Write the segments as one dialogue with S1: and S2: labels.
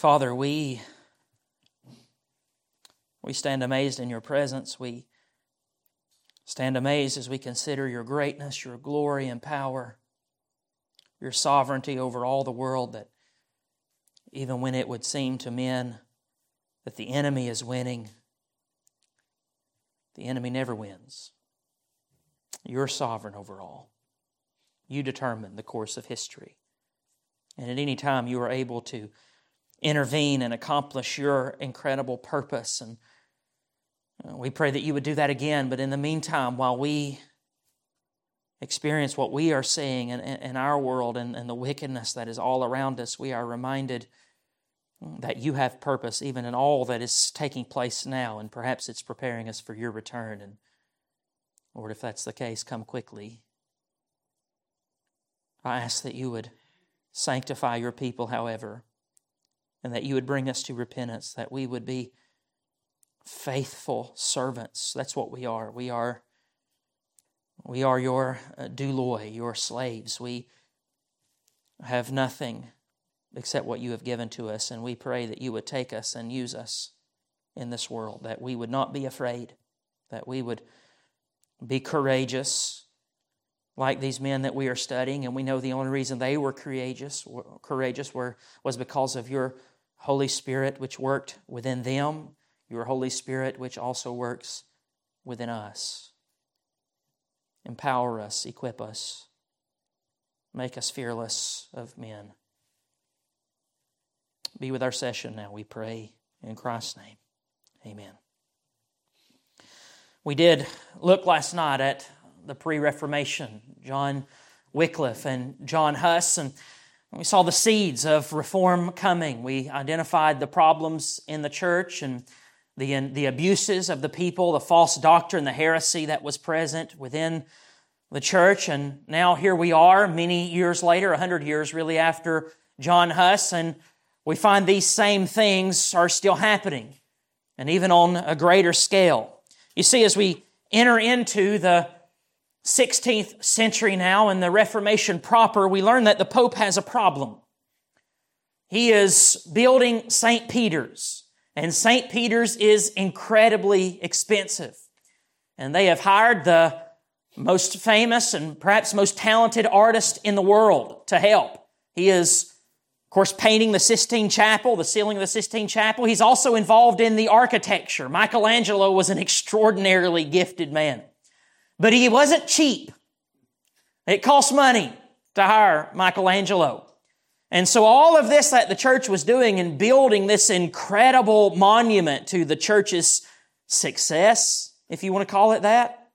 S1: Father, we, we stand amazed in your presence. We stand amazed as we consider your greatness, your glory and power, your sovereignty over all the world, that even when it would seem to men that the enemy is winning, the enemy never wins. You're sovereign over all. You determine the course of history. And at any time, you are able to intervene and accomplish your incredible purpose. And uh, we pray that you would do that again. But in the meantime, while we experience what we are seeing in, in our world and, and the wickedness that is all around us, we are reminded that you have purpose even in all that is taking place now. And perhaps it's preparing us for your return. And Lord, if that's the case, come quickly. I ask that you would sanctify your people, however and that you would bring us to repentance, that we would be faithful servants. That's what we are. We are we are your uh, douloi, your slaves. We have nothing except what you have given to us, and we pray that you would take us and use us in this world, that we would not be afraid, that we would be courageous like these men that we are studying, and we know the only reason they were courageous, courageous were, was because of your Holy Spirit which worked within them, your Holy Spirit which also works within us. Empower us, equip us, make us fearless of men. Be with our session now, we pray. In Christ's name, amen. We did look last night at the pre Reformation, John Wycliffe and John Huss, and we saw the seeds of reform coming. We identified the problems in the church and the, the abuses of the people, the false doctrine, the heresy that was present within the church. And now here we are, many years later, a hundred years really after John Huss, and we find these same things are still happening, and even on a greater scale. You see, as we enter into the 16th century now in the Reformation proper, we learn that the Pope has a problem. He is building St. Peter's, and St. Peter's is incredibly expensive. And they have hired the most famous and perhaps most talented artist in the world to help. He is, of course, painting the Sistine Chapel, the ceiling of the Sistine Chapel. He's also involved in the architecture. Michelangelo was an extraordinarily gifted man. But he wasn't cheap. It cost money to hire Michelangelo. And so all of this that the church was doing in building this incredible monument to the church's success, if you want to call it that,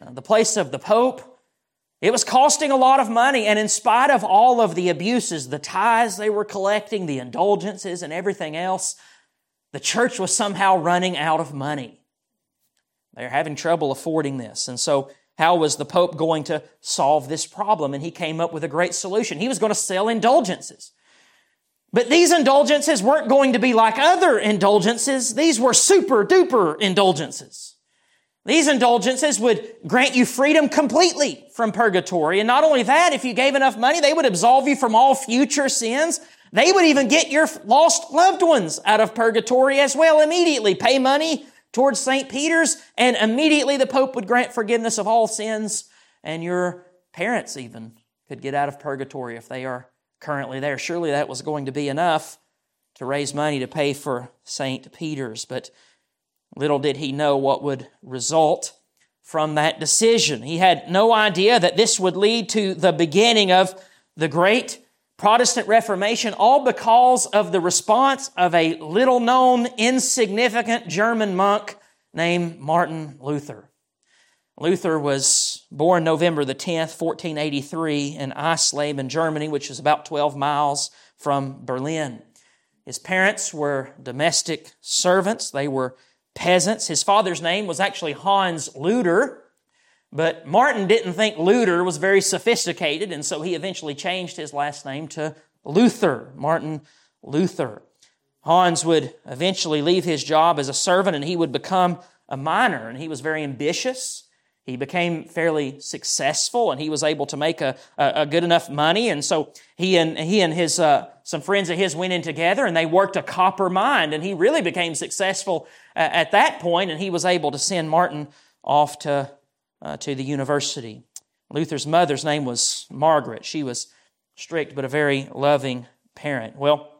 S1: uh, the place of the Pope, it was costing a lot of money. And in spite of all of the abuses, the tithes they were collecting, the indulgences and everything else, the church was somehow running out of money. They're having trouble affording this. And so, how was the Pope going to solve this problem? And he came up with a great solution. He was going to sell indulgences. But these indulgences weren't going to be like other indulgences. These were super duper indulgences. These indulgences would grant you freedom completely from purgatory. And not only that, if you gave enough money, they would absolve you from all future sins. They would even get your lost loved ones out of purgatory as well immediately. Pay money towards St. Peter's, and immediately the Pope would grant forgiveness of all sins, and your parents even could get out of purgatory if they are currently there. Surely that was going to be enough to raise money to pay for St. Peter's, but little did he know what would result from that decision. He had no idea that this would lead to the beginning of the great Protestant Reformation, all because of the response of a little known, insignificant German monk named Martin Luther. Luther was born November the 10th, 1483 in Eisleben, Germany, which is about 12 miles from Berlin. His parents were domestic servants. They were peasants. His father's name was actually Hans Luder, but Martin didn't think Luder was very sophisticated, and so he eventually changed his last name to Luther, Martin Luther. Hans would eventually leave his job as a servant and he would become a miner, and he was very ambitious. he became fairly successful and he was able to make a, a, a good enough money. And so he and, he and his, uh, some friends of his went in together and they worked a copper mine and he really became successful uh, at that point and he was able to send Martin off to, uh, to the university. Luther's mother's name was Margaret. She was strict but a very loving parent. Well,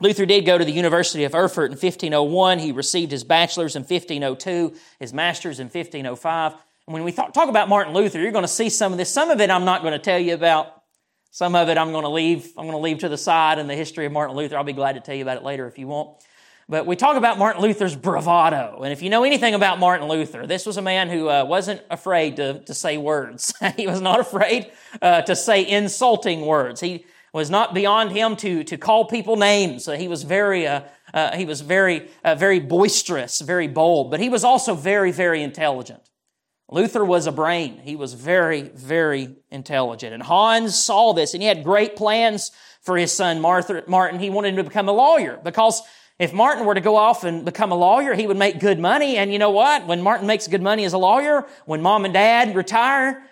S1: Luther did go to the University of Erfurt in 1501. He received his bachelor's in 1502, his master's in 1505 And when we talk about Martin Luther, you're going to see some of this. Some of it I'm not going to tell you about. Some of it I'm going to leave. I'm going to leave to the side in the history of Martin Luther. I'll be glad to tell you about it later if you want. But we talk about Martin Luther's bravado. And if you know anything about Martin Luther, this was a man who uh, wasn't afraid to, to say words. he was not afraid uh, to say insulting words. He was not beyond him to, to call people names. He was very, uh, uh, he was very, uh, very boisterous, very bold, but he was also very, very intelligent. Luther was a brain. He was very, very intelligent. And Hans saw this and he had great plans for his son Martin. He wanted him to become a lawyer because if Martin were to go off and become a lawyer, he would make good money. And you know what? When Martin makes good money as a lawyer, when mom and dad retire,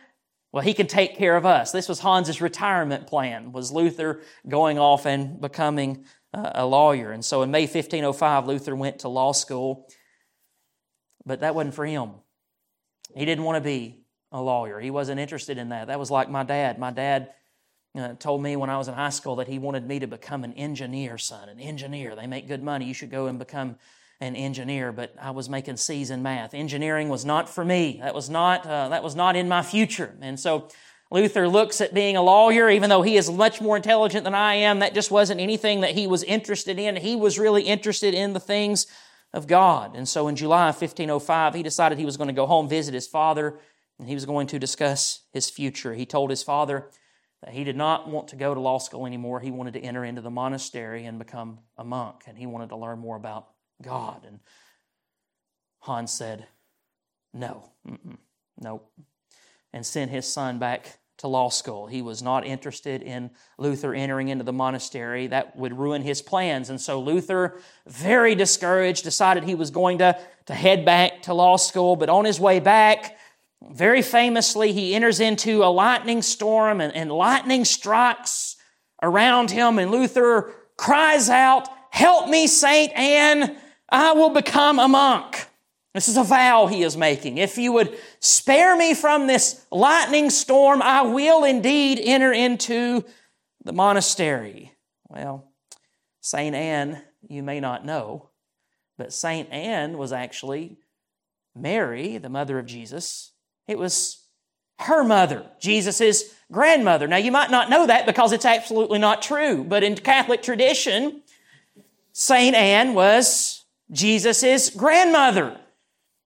S1: well, he can take care of us. This was Hans's retirement plan, was Luther going off and becoming uh, a lawyer. And so in May 1505, Luther went to law school, but that wasn't for him. He didn't want to be a lawyer. He wasn't interested in that. That was like my dad. My dad uh, told me when I was in high school that he wanted me to become an engineer, son, an engineer. They make good money. You should go and become an engineer. But I was making C's in math. Engineering was not for me. That was not, uh, that was not in my future. And so Luther looks at being a lawyer, even though he is much more intelligent than I am. That just wasn't anything that he was interested in. He was really interested in the things of God. And so in July of 1505, he decided he was going to go home, visit his father, and he was going to discuss his future. He told his father he did not want to go to law school anymore. He wanted to enter into the monastery and become a monk, and he wanted to learn more about God. And Hans said, No, nope, and sent his son back to law school. He was not interested in Luther entering into the monastery. That would ruin his plans. And so Luther, very discouraged, decided he was going to, to head back to law school. But on his way back, very famously, he enters into a lightning storm and, and lightning strikes around him. And Luther cries out, Help me, Saint Anne, I will become a monk. This is a vow he is making. If you would spare me from this lightning storm, I will indeed enter into the monastery. Well, St. Anne, you may not know, but St. Anne was actually Mary, the mother of Jesus. It was her mother, Jesus' grandmother. Now, you might not know that because it's absolutely not true, but in Catholic tradition, St. Anne was Jesus' grandmother.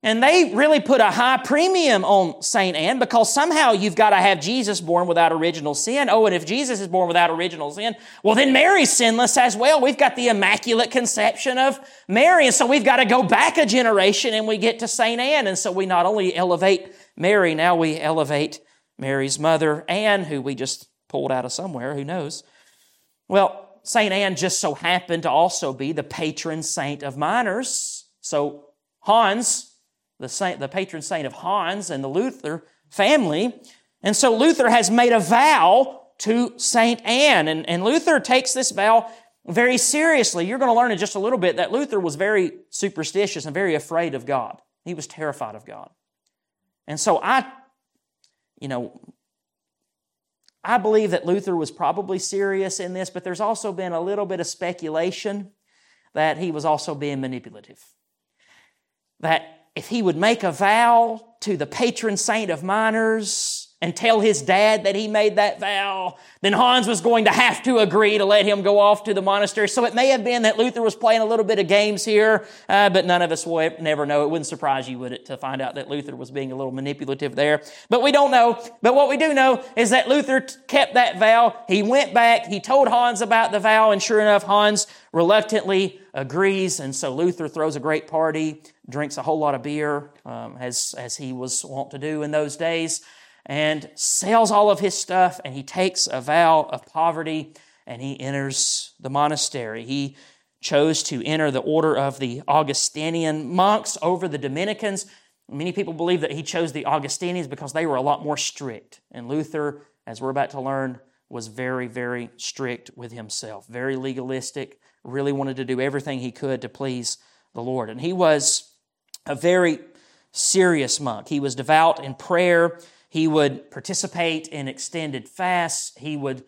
S1: And they really put a high premium on St. Anne because somehow you've got to have Jesus born without original sin. Oh, and if Jesus is born without original sin, well, then Mary's sinless as well. We've got the immaculate conception of Mary. And so we've got to go back a generation and we get to St. Anne. And so we not only elevate Mary, now we elevate Mary's mother, Anne, who we just pulled out of somewhere, who knows. Well, St. Anne just so happened to also be the patron saint of miners. So Hans, the, saint, the patron saint of Hans and the Luther family. And so Luther has made a vow to Saint Anne. And, and Luther takes this vow very seriously. You're going to learn in just a little bit that Luther was very superstitious and very afraid of God. He was terrified of God. And so I, you know, I believe that Luther was probably serious in this, but there's also been a little bit of speculation that he was also being manipulative. That if he would make a vow to the patron saint of miners and tell his dad that he made that vow, then Hans was going to have to agree to let him go off to the monastery. So it may have been that Luther was playing a little bit of games here, uh, but none of us will never know. It wouldn't surprise you, would it, to find out that Luther was being a little manipulative there. But we don't know. But what we do know is that Luther t- kept that vow. He went back, he told Hans about the vow, and sure enough, Hans reluctantly agrees. And so Luther throws a great party drinks a whole lot of beer, um, as, as he was wont to do in those days, and sells all of his stuff, and he takes a vow of poverty and he enters the monastery. He chose to enter the order of the Augustinian monks over the Dominicans. Many people believe that he chose the Augustinians because they were a lot more strict. And Luther, as we're about to learn, was very, very strict with himself, very legalistic, really wanted to do everything he could to please the Lord. And he was a very serious monk. He was devout in prayer. He would participate in extended fasts. He would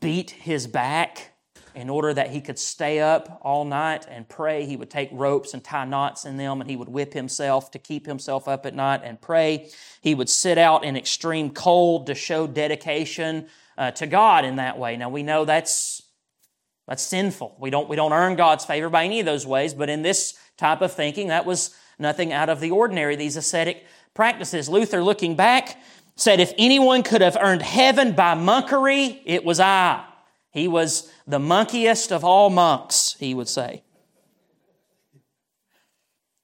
S1: beat his back in order that he could stay up all night and pray. He would take ropes and tie knots in them and he would whip himself to keep himself up at night and pray. He would sit out in extreme cold to show dedication uh, to God in that way. Now we know that's that's sinful. We don't we don't earn God's favor by any of those ways, but in this type of thinking that was nothing out of the ordinary these ascetic practices. Luther looking back said if anyone could have earned heaven by monkery, it was I. He was the monkiest of all monks, he would say.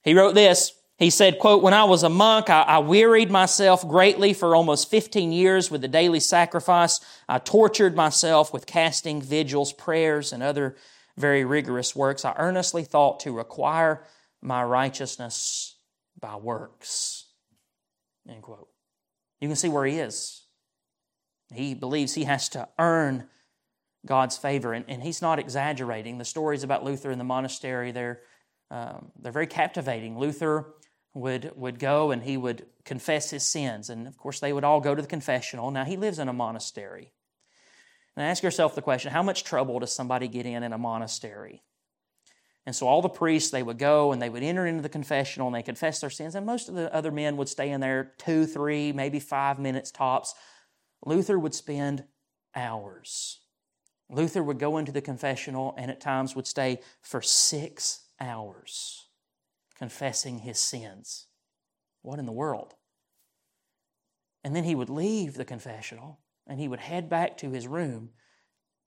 S1: He wrote this. He said, quote, When I was a monk, I, I, wearied myself greatly for almost 15 years with the daily sacrifice. I tortured myself with casting, vigils, prayers, and other very rigorous works. I earnestly thought to require my righteousness by works. End quote. You can see where he is. He believes he has to earn God's favor. And, and he's not exaggerating. The stories about Luther in the monastery, they're, um, they're very captivating. Luther would, would go and he would confess his sins. And of course, they would all go to the confessional. Now, he lives in a monastery. And ask yourself the question how much trouble does somebody get in in a monastery? And so all the priests, they would go and they would enter into the confessional and they confess their sins. And most of the other men would stay in there two, three, maybe five minutes tops. Luther would spend hours Luther would go into the confessional and at times would stay for six hours confessing his sins. What in the world? And then he would leave the confessional and he would head back to his room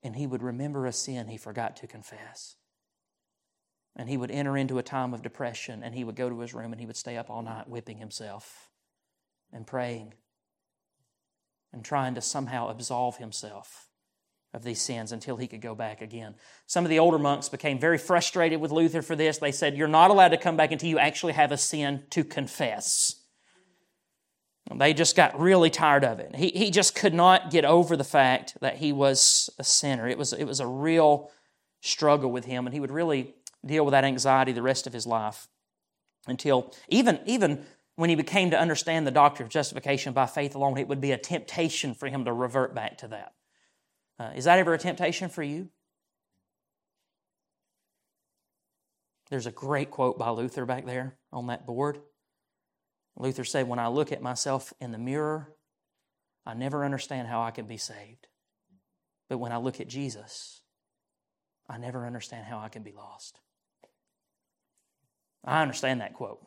S1: and he would remember a sin he forgot to confess. And he would enter into a time of depression and he would go to his room and he would stay up all night whipping himself and praying and trying to somehow absolve himself of these sins until he could go back again. Some of the older monks became very frustrated with Luther for this. They said, You're not allowed to come back until you actually have a sin to confess. They just got really tired of it. He, he just could not get over the fact that he was a sinner. It was, it was a real struggle with him, and he would really deal with that anxiety the rest of his life until even, even when he became to understand the doctrine of justification by faith alone, it would be a temptation for him to revert back to that. Uh, is that ever a temptation for you? There's a great quote by Luther back there on that board. Luther said, When I look at myself in the mirror, I never understand how I can be saved. But when I look at Jesus, I never understand how I can be lost. I understand that quote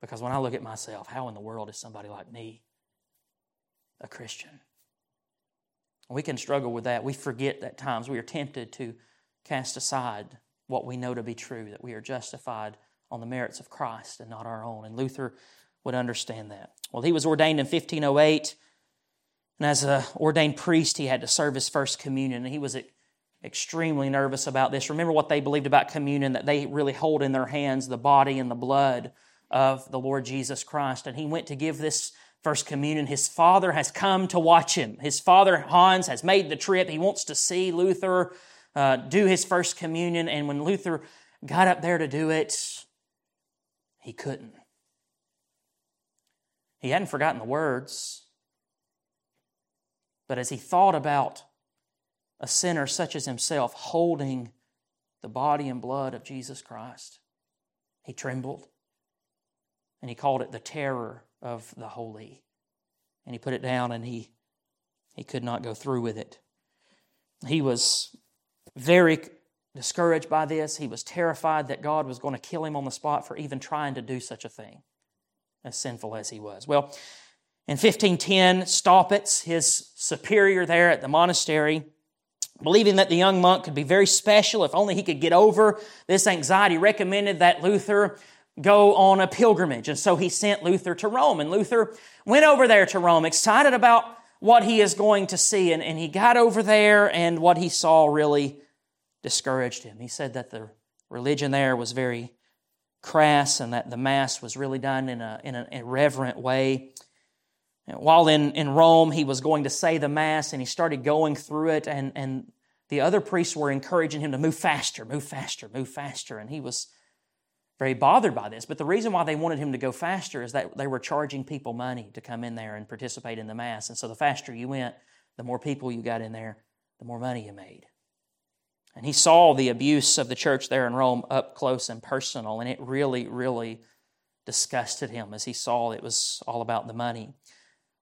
S1: because when I look at myself, how in the world is somebody like me a Christian? We can struggle with that. We forget that times we are tempted to cast aside what we know to be true, that we are justified on the merits of Christ and not our own. And Luther would understand that. Well, he was ordained in 1508, and as an ordained priest, he had to serve his first communion, and he was extremely nervous about this. Remember what they believed about communion that they really hold in their hands the body and the blood of the Lord Jesus Christ. And he went to give this First Communion. His father has come to watch him. His father, Hans, has made the trip. He wants to see Luther uh, do his First Communion. And when Luther got up there to do it, he couldn't. He hadn't forgotten the words. But as he thought about a sinner such as himself holding the body and blood of Jesus Christ, he trembled. And he called it the terror of the holy. And he put it down and he, he could not go through with it. He was very discouraged by this. He was terrified that God was going to kill him on the spot for even trying to do such a thing, as sinful as he was. Well, in 1510, Staupitz, his superior there at the monastery, believing that the young monk could be very special if only he could get over this anxiety, recommended that Luther go on a pilgrimage. And so he sent Luther to Rome. And Luther went over there to Rome, excited about what he is going to see. And, and he got over there, and what he saw really discouraged him. He said that the religion there was very crass and that the Mass was really done in, a, in an irreverent way. While in, in Rome, he was going to say the Mass and he started going through it, and, and the other priests were encouraging him to move faster, move faster, move faster. And he was very bothered by this. But the reason why they wanted him to go faster is that they were charging people money to come in there and participate in the Mass. And so the faster you went, the more people you got in there, the more money you made. And he saw the abuse of the church there in Rome up close and personal, and it really, really disgusted him as he saw it was all about the money.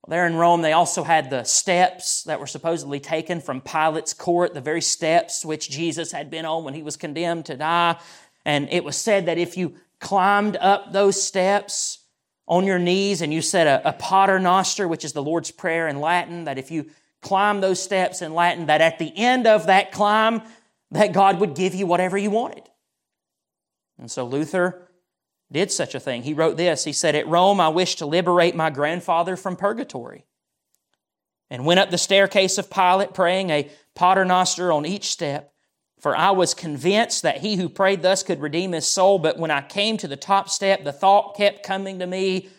S1: There in Rome, they also had the steps that were supposedly taken from Pilate's court, the very steps which Jesus had been on when he was condemned to die. And it was said that if you climbed up those steps on your knees and you said a, a pater noster, which is the Lord's Prayer in Latin, that if you climb those steps in Latin, that at the end of that climb, that God would give you whatever you wanted. And so Luther did such a thing. He wrote this He said, At Rome, I wished to liberate my grandfather from purgatory. And went up the staircase of Pilate, praying a paternoster on each step. For I was convinced that he who prayed thus could redeem his soul. But when I came to the top step, the thought kept coming to me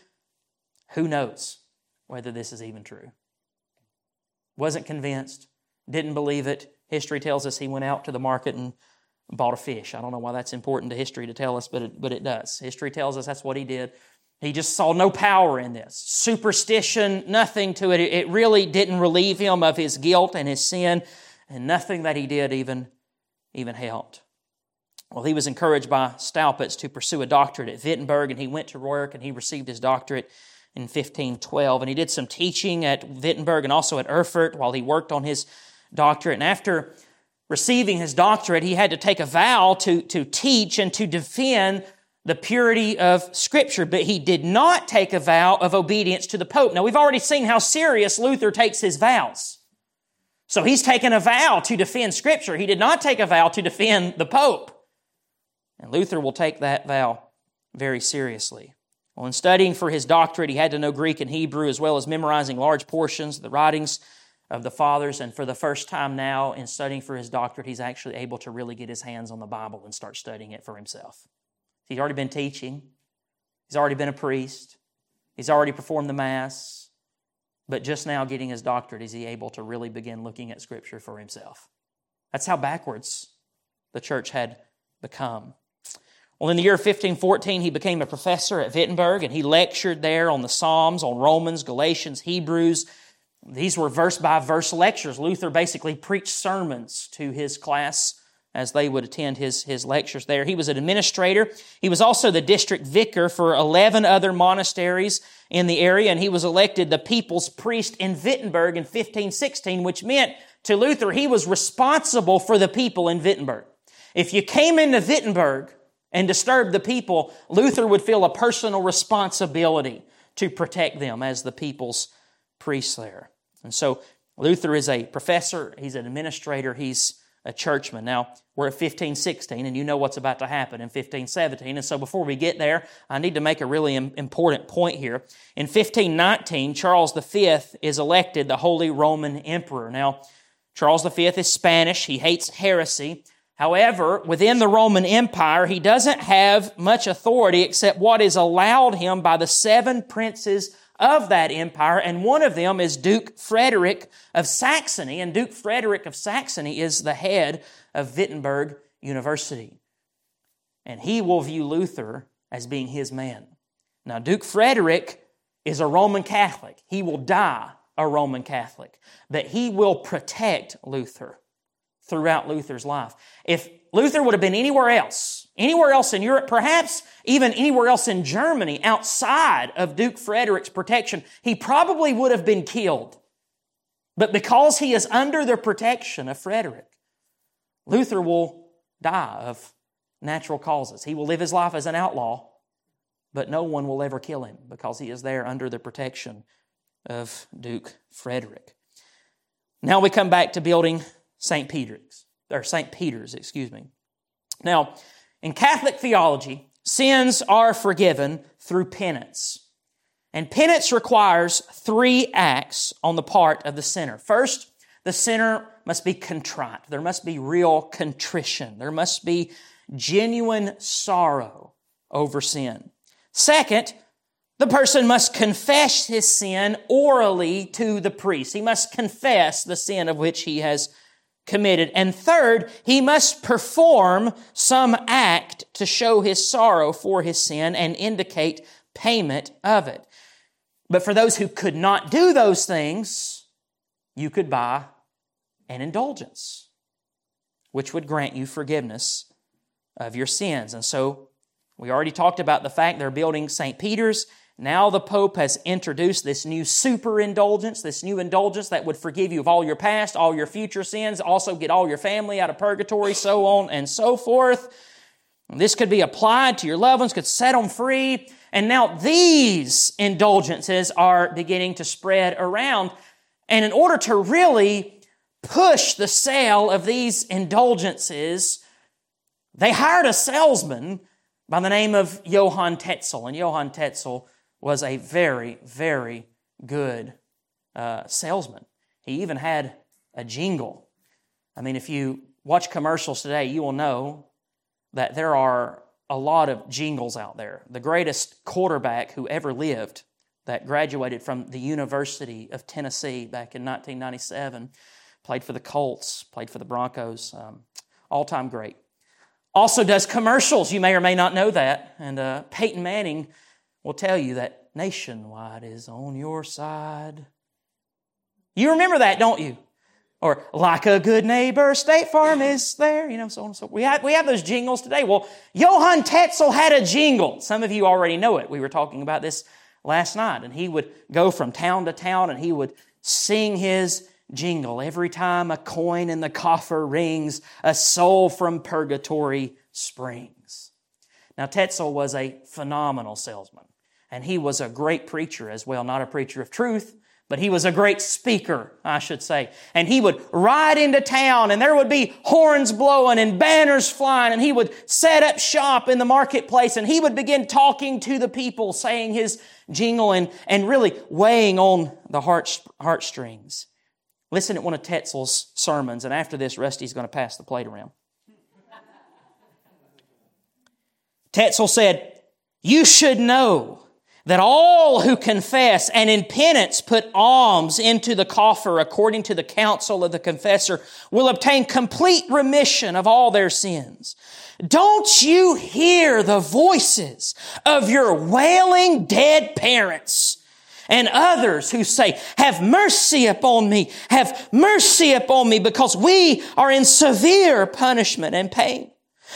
S1: who knows whether this is even true? Wasn't convinced, didn't believe it. History tells us he went out to the market and bought a fish. I don't know why that's important to history to tell us, but it, but it does. History tells us that's what he did. He just saw no power in this. Superstition, nothing to it. It really didn't relieve him of his guilt and his sin, and nothing that he did even, even helped. Well, he was encouraged by Staupitz to pursue a doctorate at Wittenberg, and he went to work and he received his doctorate in 1512. And he did some teaching at Wittenberg and also at Erfurt while he worked on his doctorate. And after receiving his doctorate, he had to take a vow to, to teach and to defend the purity of Scripture, but he did not take a vow of obedience to the Pope. Now, we've already seen how serious Luther takes his vows. So he's taken a vow to defend Scripture. He did not take a vow to defend the Pope. And Luther will take that vow very seriously. Well, in studying for his doctorate, he had to know Greek and Hebrew as well as memorizing large portions of the writings of the fathers. And for the first time now, in studying for his doctorate, he's actually able to really get his hands on the Bible and start studying it for himself. He's already been teaching, he's already been a priest, he's already performed the Mass. But just now, getting his doctorate, is he able to really begin looking at Scripture for himself? That's how backwards the church had become. Well, in the year 1514, he became a professor at Wittenberg and he lectured there on the Psalms, on Romans, Galatians, Hebrews, these were verse by verse lectures. Luther basically preached sermons to his class as they would attend his, his lectures there. He was an administrator. He was also the district vicar for 11 other monasteries in the area, and he was elected the people's priest in Wittenberg in 1516, which meant to Luther he was responsible for the people in Wittenberg. If you came into Wittenberg and disturbed the people, Luther would feel a personal responsibility to protect them as the people's priests there. And so Luther is a professor, he's an administrator, he's a churchman. Now, we're at 1516, and you know what's about to happen in 1517. And so, before we get there, I need to make a really important point here. In 1519, Charles V is elected the Holy Roman Emperor. Now, Charles V is Spanish, he hates heresy. However, within the Roman Empire, he doesn't have much authority except what is allowed him by the seven princes of that empire, and one of them is Duke Frederick of Saxony, and Duke Frederick of Saxony is the head of Wittenberg University. And he will view Luther as being his man. Now, Duke Frederick is a Roman Catholic. He will die a Roman Catholic, but he will protect Luther throughout Luther's life. If Luther would have been anywhere else, anywhere else in Europe, perhaps even anywhere else in Germany outside of Duke Frederick's protection, he probably would have been killed. But because he is under the protection of Frederick, Luther will die of natural causes. He will live his life as an outlaw, but no one will ever kill him because he is there under the protection of Duke Frederick. Now we come back to building St. Peter's, or St. Peter's, excuse me. Now, in Catholic theology, sins are forgiven through penance. And penance requires three acts on the part of the sinner. First, the sinner must be contrite. There must be real contrition. There must be genuine sorrow over sin. Second, the person must confess his sin orally to the priest. He must confess the sin of which he has committed. And third, he must perform some act to show his sorrow for his sin and indicate payment of it. But for those who could not do those things, you could buy an indulgence, which would grant you forgiveness of your sins. And so we already talked about the fact they're building St. Peter's. Now the Pope has introduced this new super indulgence, this new indulgence that would forgive you of all your past, all your future sins, also get all your family out of purgatory, so on and so forth. This could be applied to your loved ones, could set them free. And now these indulgences are beginning to spread around. And in order to really push the sale of these indulgences, they hired a salesman by the name of Johann Tetzel. And Johann Tetzel was a very, very good uh, salesman. He even had a jingle. I mean, if you watch commercials today, you will know that there are a lot of jingles out there. The greatest quarterback who ever lived that graduated from the University of Tennessee back in 1997, played for the Colts, played for the Broncos, um, all time great. Also does commercials. You may or may not know that. And uh, Peyton Manning will tell you that nationwide is on your side. You remember that, don't you? Or like a good neighbor, State Farm is there, you know, so on and so. We have, we have those jingles today. Well, Johann Tetzel had a jingle. Some of you already know it. We were talking about this last night. And he would go from town to town and he would sing his jingle. Every time a coin in the coffer rings, a soul from purgatory springs. Now, Tetzel was a phenomenal salesman. And he was a great preacher as well, not a preacher of truth, but he was a great speaker, I should say. And he would ride into town and there would be horns blowing and banners flying and he would set up shop in the marketplace and he would begin talking to the people, saying his jingle and, and really weighing on the heart, heartstrings. Listen at one of Tetzel's sermons and after this, Rusty's going to pass the plate around. Tetzel said, You should know that all who confess and in penance put alms into the coffer according to the counsel of the confessor will obtain complete remission of all their sins. Don't you hear the voices of your wailing dead parents? and others who say, have mercy upon me, have mercy upon me because we are in severe punishment and pain.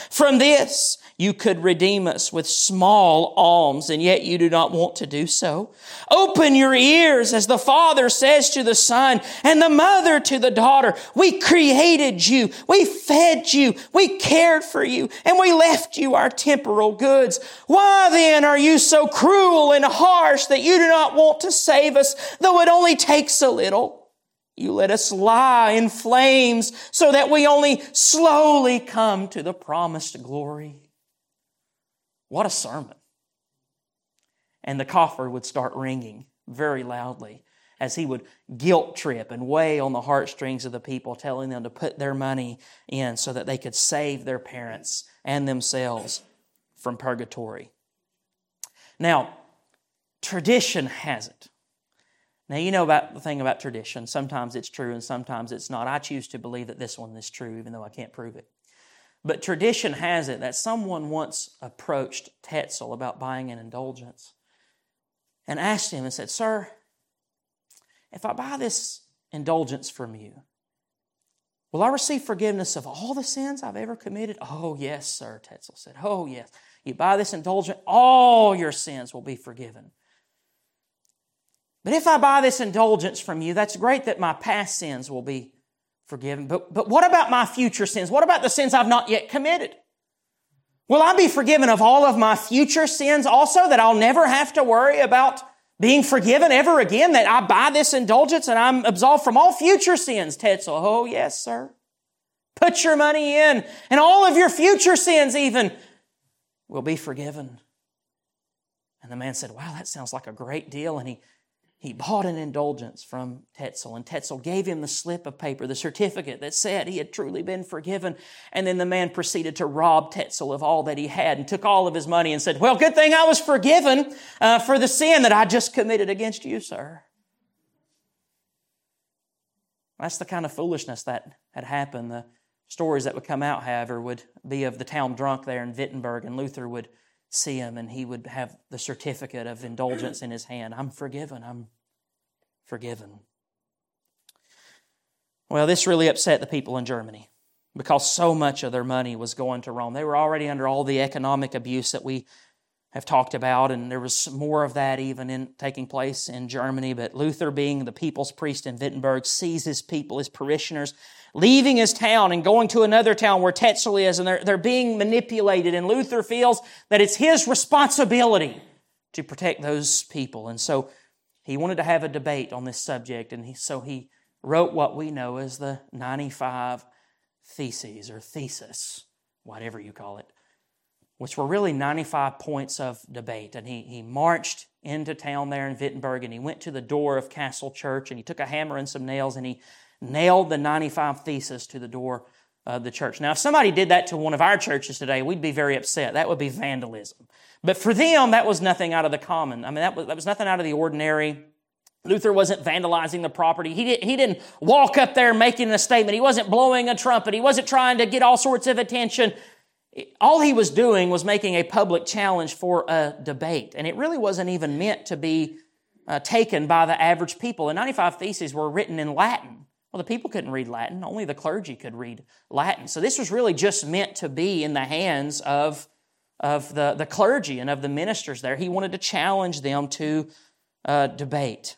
S1: From this, you could redeem us with small alms, and yet you do not want to do so. Open your ears as the Father says to the Son and the Mother to the daughter. We created you. We fed you. We cared for you and we left you our temporal goods. Why then are you so cruel and harsh that you do not want to save us, though it only takes a little? You let us lie in flames so that we only slowly come to the promised glory. What a sermon. And the coffer would start ringing very loudly as he would guilt trip and weigh on the heartstrings of the people, telling them to put their money in so that they could save their parents and themselves from purgatory. Now, tradition has it. Now, you know about the thing about tradition. Sometimes it's true and sometimes it's not. I choose to believe that this one is true, even though I can't prove it. But tradition has it that someone once approached Tetzel about buying an indulgence and asked him and said, Sir, if I buy this indulgence from you, will I receive forgiveness of all the sins I've ever committed? Oh, yes, sir, Tetzel said. Oh, yes. You buy this indulgence, all your sins will be forgiven. But if I buy this indulgence from you, that's great that my past sins will be forgiven. But, but what about my future sins? What about the sins I've not yet committed? Will I be forgiven of all of my future sins also that I'll never have to worry about being forgiven ever again? That I buy this indulgence and I'm absolved from all future sins? Tetzel, oh yes, sir. Put your money in and all of your future sins even will be forgiven. And the man said, wow, that sounds like a great deal. And he he bought an indulgence from Tetzel, and Tetzel gave him the slip of paper, the certificate that said he had truly been forgiven. And then the man proceeded to rob Tetzel of all that he had and took all of his money and said, Well, good thing I was forgiven uh, for the sin that I just committed against you, sir. That's the kind of foolishness that had happened. The stories that would come out, however, would be of the town drunk there in Wittenberg, and Luther would see him and he would have the certificate of indulgence in his hand. I'm forgiven. I'm forgiven. Well, this really upset the people in Germany because so much of their money was going to Rome. They were already under all the economic abuse that we have talked about, and there was more of that even in taking place in Germany. But Luther, being the people's priest in Wittenberg, sees his people, his parishioners, leaving his town and going to another town where Tetzel is, and they're, they're being manipulated. And Luther feels that it's his responsibility to protect those people. And so he wanted to have a debate on this subject, and he, so he wrote what we know as the 95 Theses or Thesis, whatever you call it, which were really 95 points of debate. And he, he marched into town there in Wittenberg and he went to the door of Castle Church and he took a hammer and some nails and he nailed the 95 Theses to the door of the church. Now, if somebody did that to one of our churches today, we'd be very upset. That would be vandalism. But for them, that was nothing out of the common. I mean, that was, that was nothing out of the ordinary. Luther wasn't vandalizing the property. He, did, he didn't walk up there making a statement. He wasn't blowing a trumpet. He wasn't trying to get all sorts of attention. All he was doing was making a public challenge for a debate. And it really wasn't even meant to be uh, taken by the average people. The 95 Theses were written in Latin. Well, the people couldn't read Latin. Only the clergy could read Latin. So this was really just meant to be in the hands of, of the, the clergy and of the ministers there. He wanted to challenge them to uh, debate.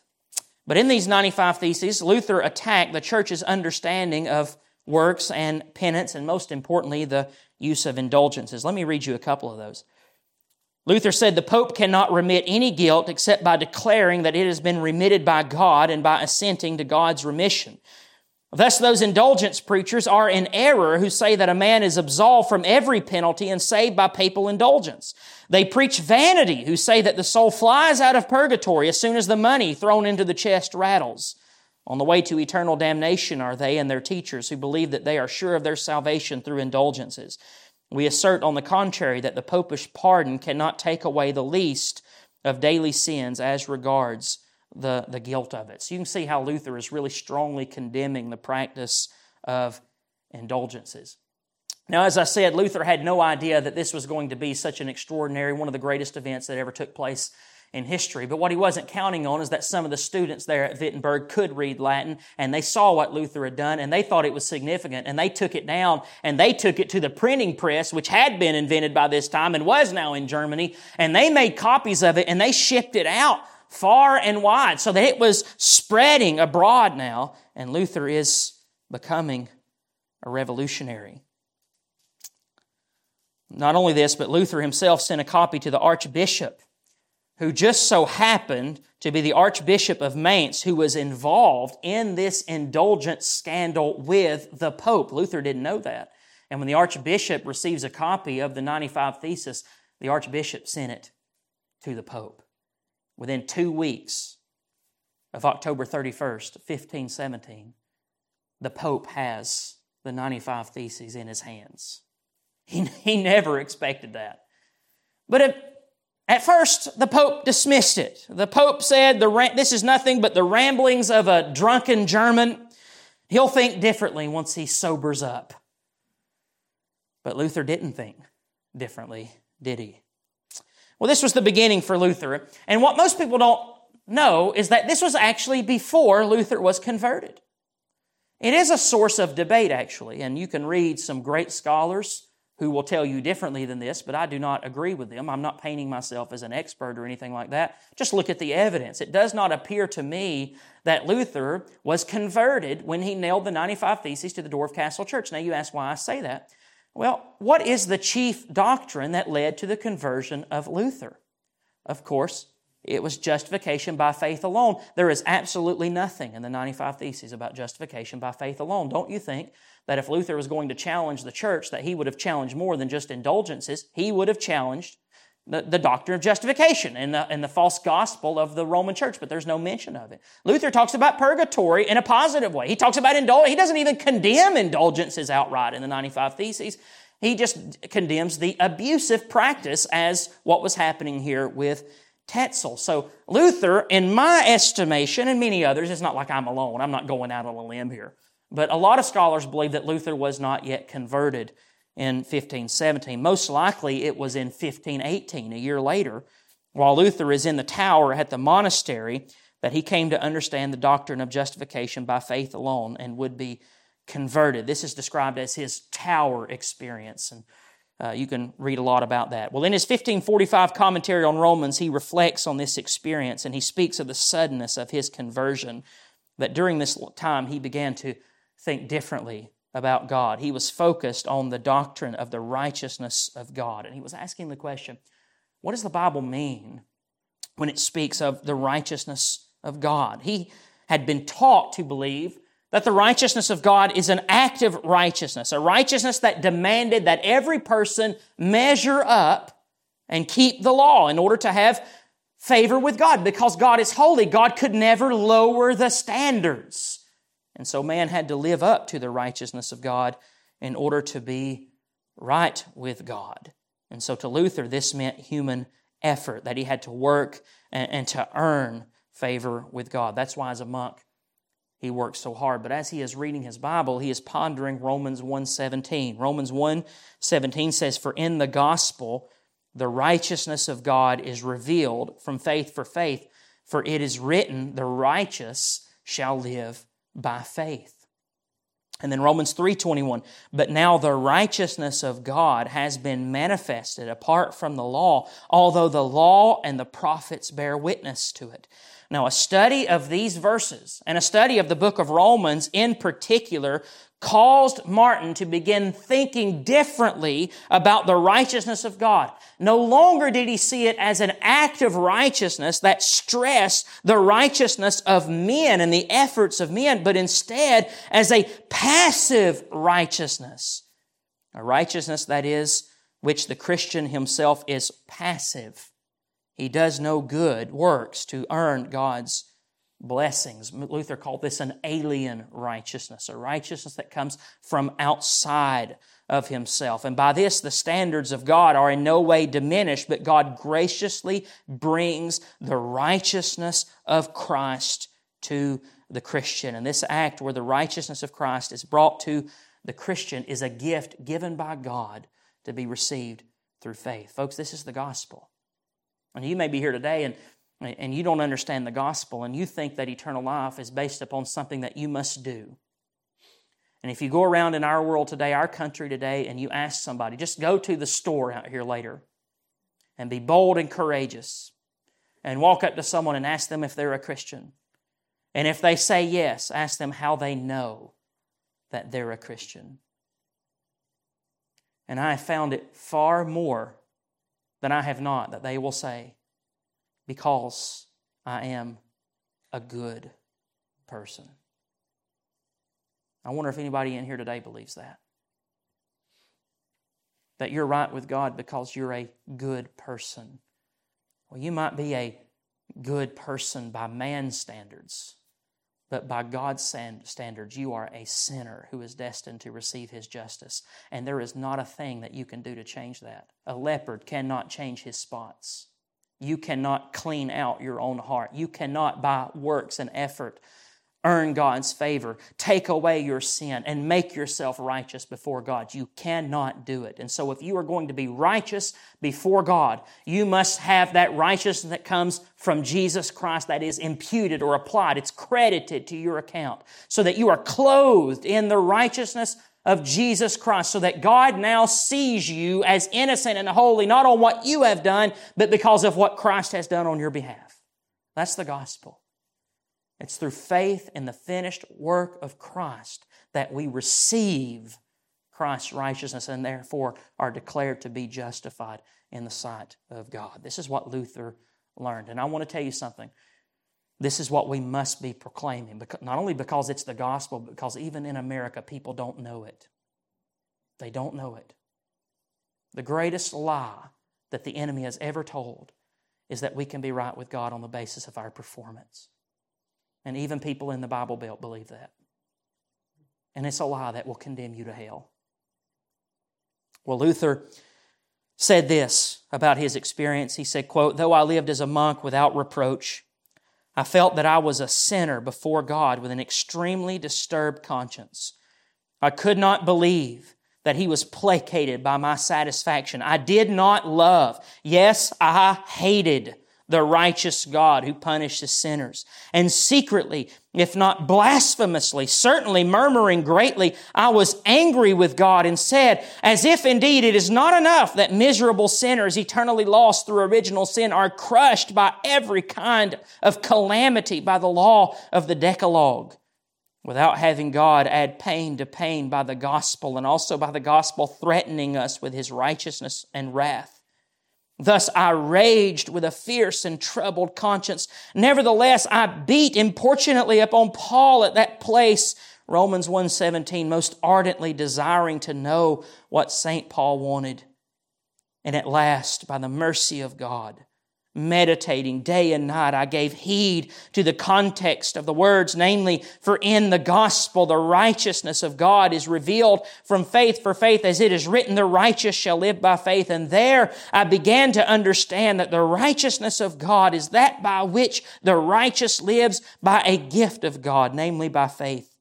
S1: But in these 95 Theses, Luther attacked the church's understanding of works and penance, and most importantly, the use of indulgences. Let me read you a couple of those. Luther said the Pope cannot remit any guilt except by declaring that it has been remitted by God and by assenting to God's remission. Thus, those indulgence preachers are in error who say that a man is absolved from every penalty and saved by papal indulgence. They preach vanity who say that the soul flies out of purgatory as soon as the money thrown into the chest rattles. On the way to eternal damnation are they and their teachers who believe that they are sure of their salvation through indulgences. We assert, on the contrary, that the popish pardon cannot take away the least of daily sins as regards the, the guilt of it. So you can see how Luther is really strongly condemning the practice of indulgences. Now, as I said, Luther had no idea that this was going to be such an extraordinary, one of the greatest events that ever took place in history. But what he wasn't counting on is that some of the students there at Wittenberg could read Latin and they saw what Luther had done and they thought it was significant and they took it down and they took it to the printing press, which had been invented by this time and was now in Germany, and they made copies of it and they shipped it out far and wide so that it was spreading abroad now, and Luther is becoming a revolutionary. Not only this, but Luther himself sent a copy to the archbishop, who just so happened to be the archbishop of Mainz, who was involved in this indulgence scandal with the pope. Luther didn't know that. And when the archbishop receives a copy of the 95 Thesis, the archbishop sent it to the pope within two weeks of October 31st, 1517, the Pope has the 95 Theses in his hands. He, he never expected that. But if, at first, the Pope dismissed it. The Pope said, This is nothing but the ramblings of a drunken German. He'll think differently once he sobers up. But Luther didn't think differently, did he? Well, this was the beginning for Luther. And what most people don't know is that this was actually before Luther was converted. It is a source of debate, actually, and you can read some great scholars who will tell you differently than this, but I do not agree with them. I'm not painting myself as an expert or anything like that. Just look at the evidence. It does not appear to me that Luther was converted when he nailed the 95 Theses to the door of Castle Church. Now, you ask why I say that. Well, what is the chief doctrine that led to the conversion of Luther? Of course, it was justification by faith alone. There is absolutely nothing in the 95 Theses about justification by faith alone. Don't you think that if Luther was going to challenge the church, that he would have challenged more than just indulgences? He would have challenged the, the doctrine of justification and the, and the false gospel of the Roman church, but there's no mention of it. Luther talks about purgatory in a positive way. He talks about indulgence. He doesn't even condemn indulgences outright in the 95 Theses. He just condemns the abusive practice as what was happening here with Tetzel. So Luther, in my estimation, and many others, it's not like I'm alone. I'm not going out on a limb here. But a lot of scholars believe that Luther was not yet converted in 1517. Most likely it was in 1518, a year later, while Luther is in the tower at the monastery, that he came to understand the doctrine of justification by faith alone and would be converted. This is described as his tower experience, and uh, you can read a lot about that. Well, in his 1545 commentary on Romans, he reflects on this experience and he speaks of the suddenness of his conversion, that during this time he began to think differently about God. He was focused on the doctrine of the righteousness of God. And he was asking the question what does the Bible mean when it speaks of the righteousness of God? He had been taught to believe that the righteousness of God is an active righteousness, a righteousness that demanded that every person measure up and keep the law in order to have favor with God. Because God is holy, God could never lower the standards. And so man had to live up to the righteousness of God in order to be right with God. And so to Luther, this meant human effort, that he had to work and, and to earn favor with God. That's why, as a monk, he works so hard. But as he is reading his Bible, he is pondering Romans 1:17. Romans 1:17 says, "For in the gospel the righteousness of God is revealed from faith for faith, for it is written, the righteous shall live by faith. And then Romans 3:21, but now the righteousness of God has been manifested apart from the law, although the law and the prophets bear witness to it. Now, a study of these verses and a study of the book of Romans in particular caused Martin to begin thinking differently about the righteousness of God. No longer did he see it as an act of righteousness that stressed the righteousness of men and the efforts of men, but instead as a passive righteousness. A righteousness that is, which the Christian himself is passive. He does no good works to earn God's blessings. Luther called this an alien righteousness, a righteousness that comes from outside of himself. And by this, the standards of God are in no way diminished, but God graciously brings the righteousness of Christ to the Christian. And this act where the righteousness of Christ is brought to the Christian is a gift given by God to be received through faith. Folks, this is the gospel. And you may be here today and, and you don't understand the gospel and you think that eternal life is based upon something that you must do. And if you go around in our world today, our country today, and you ask somebody, just go to the store out here later and be bold and courageous and walk up to someone and ask them if they're a Christian. And if they say yes, ask them how they know that they're a Christian. And I found it far more than I have not, that they will say, Because I am a good person. I wonder if anybody in here today believes that. That you're right with God because you're a good person. Well, you might be a good person by man's standards, but by God's standards, you are a sinner who is destined to receive his justice. And there is not a thing that you can do to change that. A leopard cannot change his spots. You cannot clean out your own heart. You cannot, by works and effort, earn God's favor, take away your sin, and make yourself righteous before God. You cannot do it. And so, if you are going to be righteous before God, you must have that righteousness that comes from Jesus Christ that is imputed or applied. It's credited to your account so that you are clothed in the righteousness of Jesus Christ so that God now sees you as innocent and holy, not on what you have done, but because of what Christ has done on your behalf. That's the gospel. It's through faith in the finished work of Christ that we receive Christ's righteousness and therefore are declared to be justified in the sight of God. This is what Luther learned. And I want to tell you something. This is what we must be proclaiming, not only because it's the gospel, but because even in America, people don't know it. They don't know it. The greatest lie that the enemy has ever told is that we can be right with God on the basis of our performance. And even people in the Bible Belt believe that. And it's a lie that will condemn you to hell. Well, Luther said this about his experience. He said, quote, Though I lived as a monk without reproach, I felt that I was a sinner before God with an extremely disturbed conscience. I could not believe that he was placated by my satisfaction. I did not love. Yes, I hated the righteous God who punishes sinners. And secretly, if not blasphemously, certainly murmuring greatly, I was angry with God and said, as if indeed it is not enough that miserable sinners eternally lost through original sin are crushed by every kind of calamity by the law of the Decalogue. Without having God add pain to pain by the gospel and also by the gospel threatening us with his righteousness and wrath. Thus I raged with a fierce and troubled conscience. Nevertheless, I beat importunately upon Paul at that place, Romans 1:17, most ardently desiring to know what St. Paul wanted. And at last, by the mercy of God, meditating day and night, I gave heed to the context of the words, namely, for in the gospel the righteousness of God is revealed from faith for faith, as it is written, the righteous shall live by faith. And there I began to understand that the righteousness of God is that by which the righteous lives by a gift of God, namely by faith.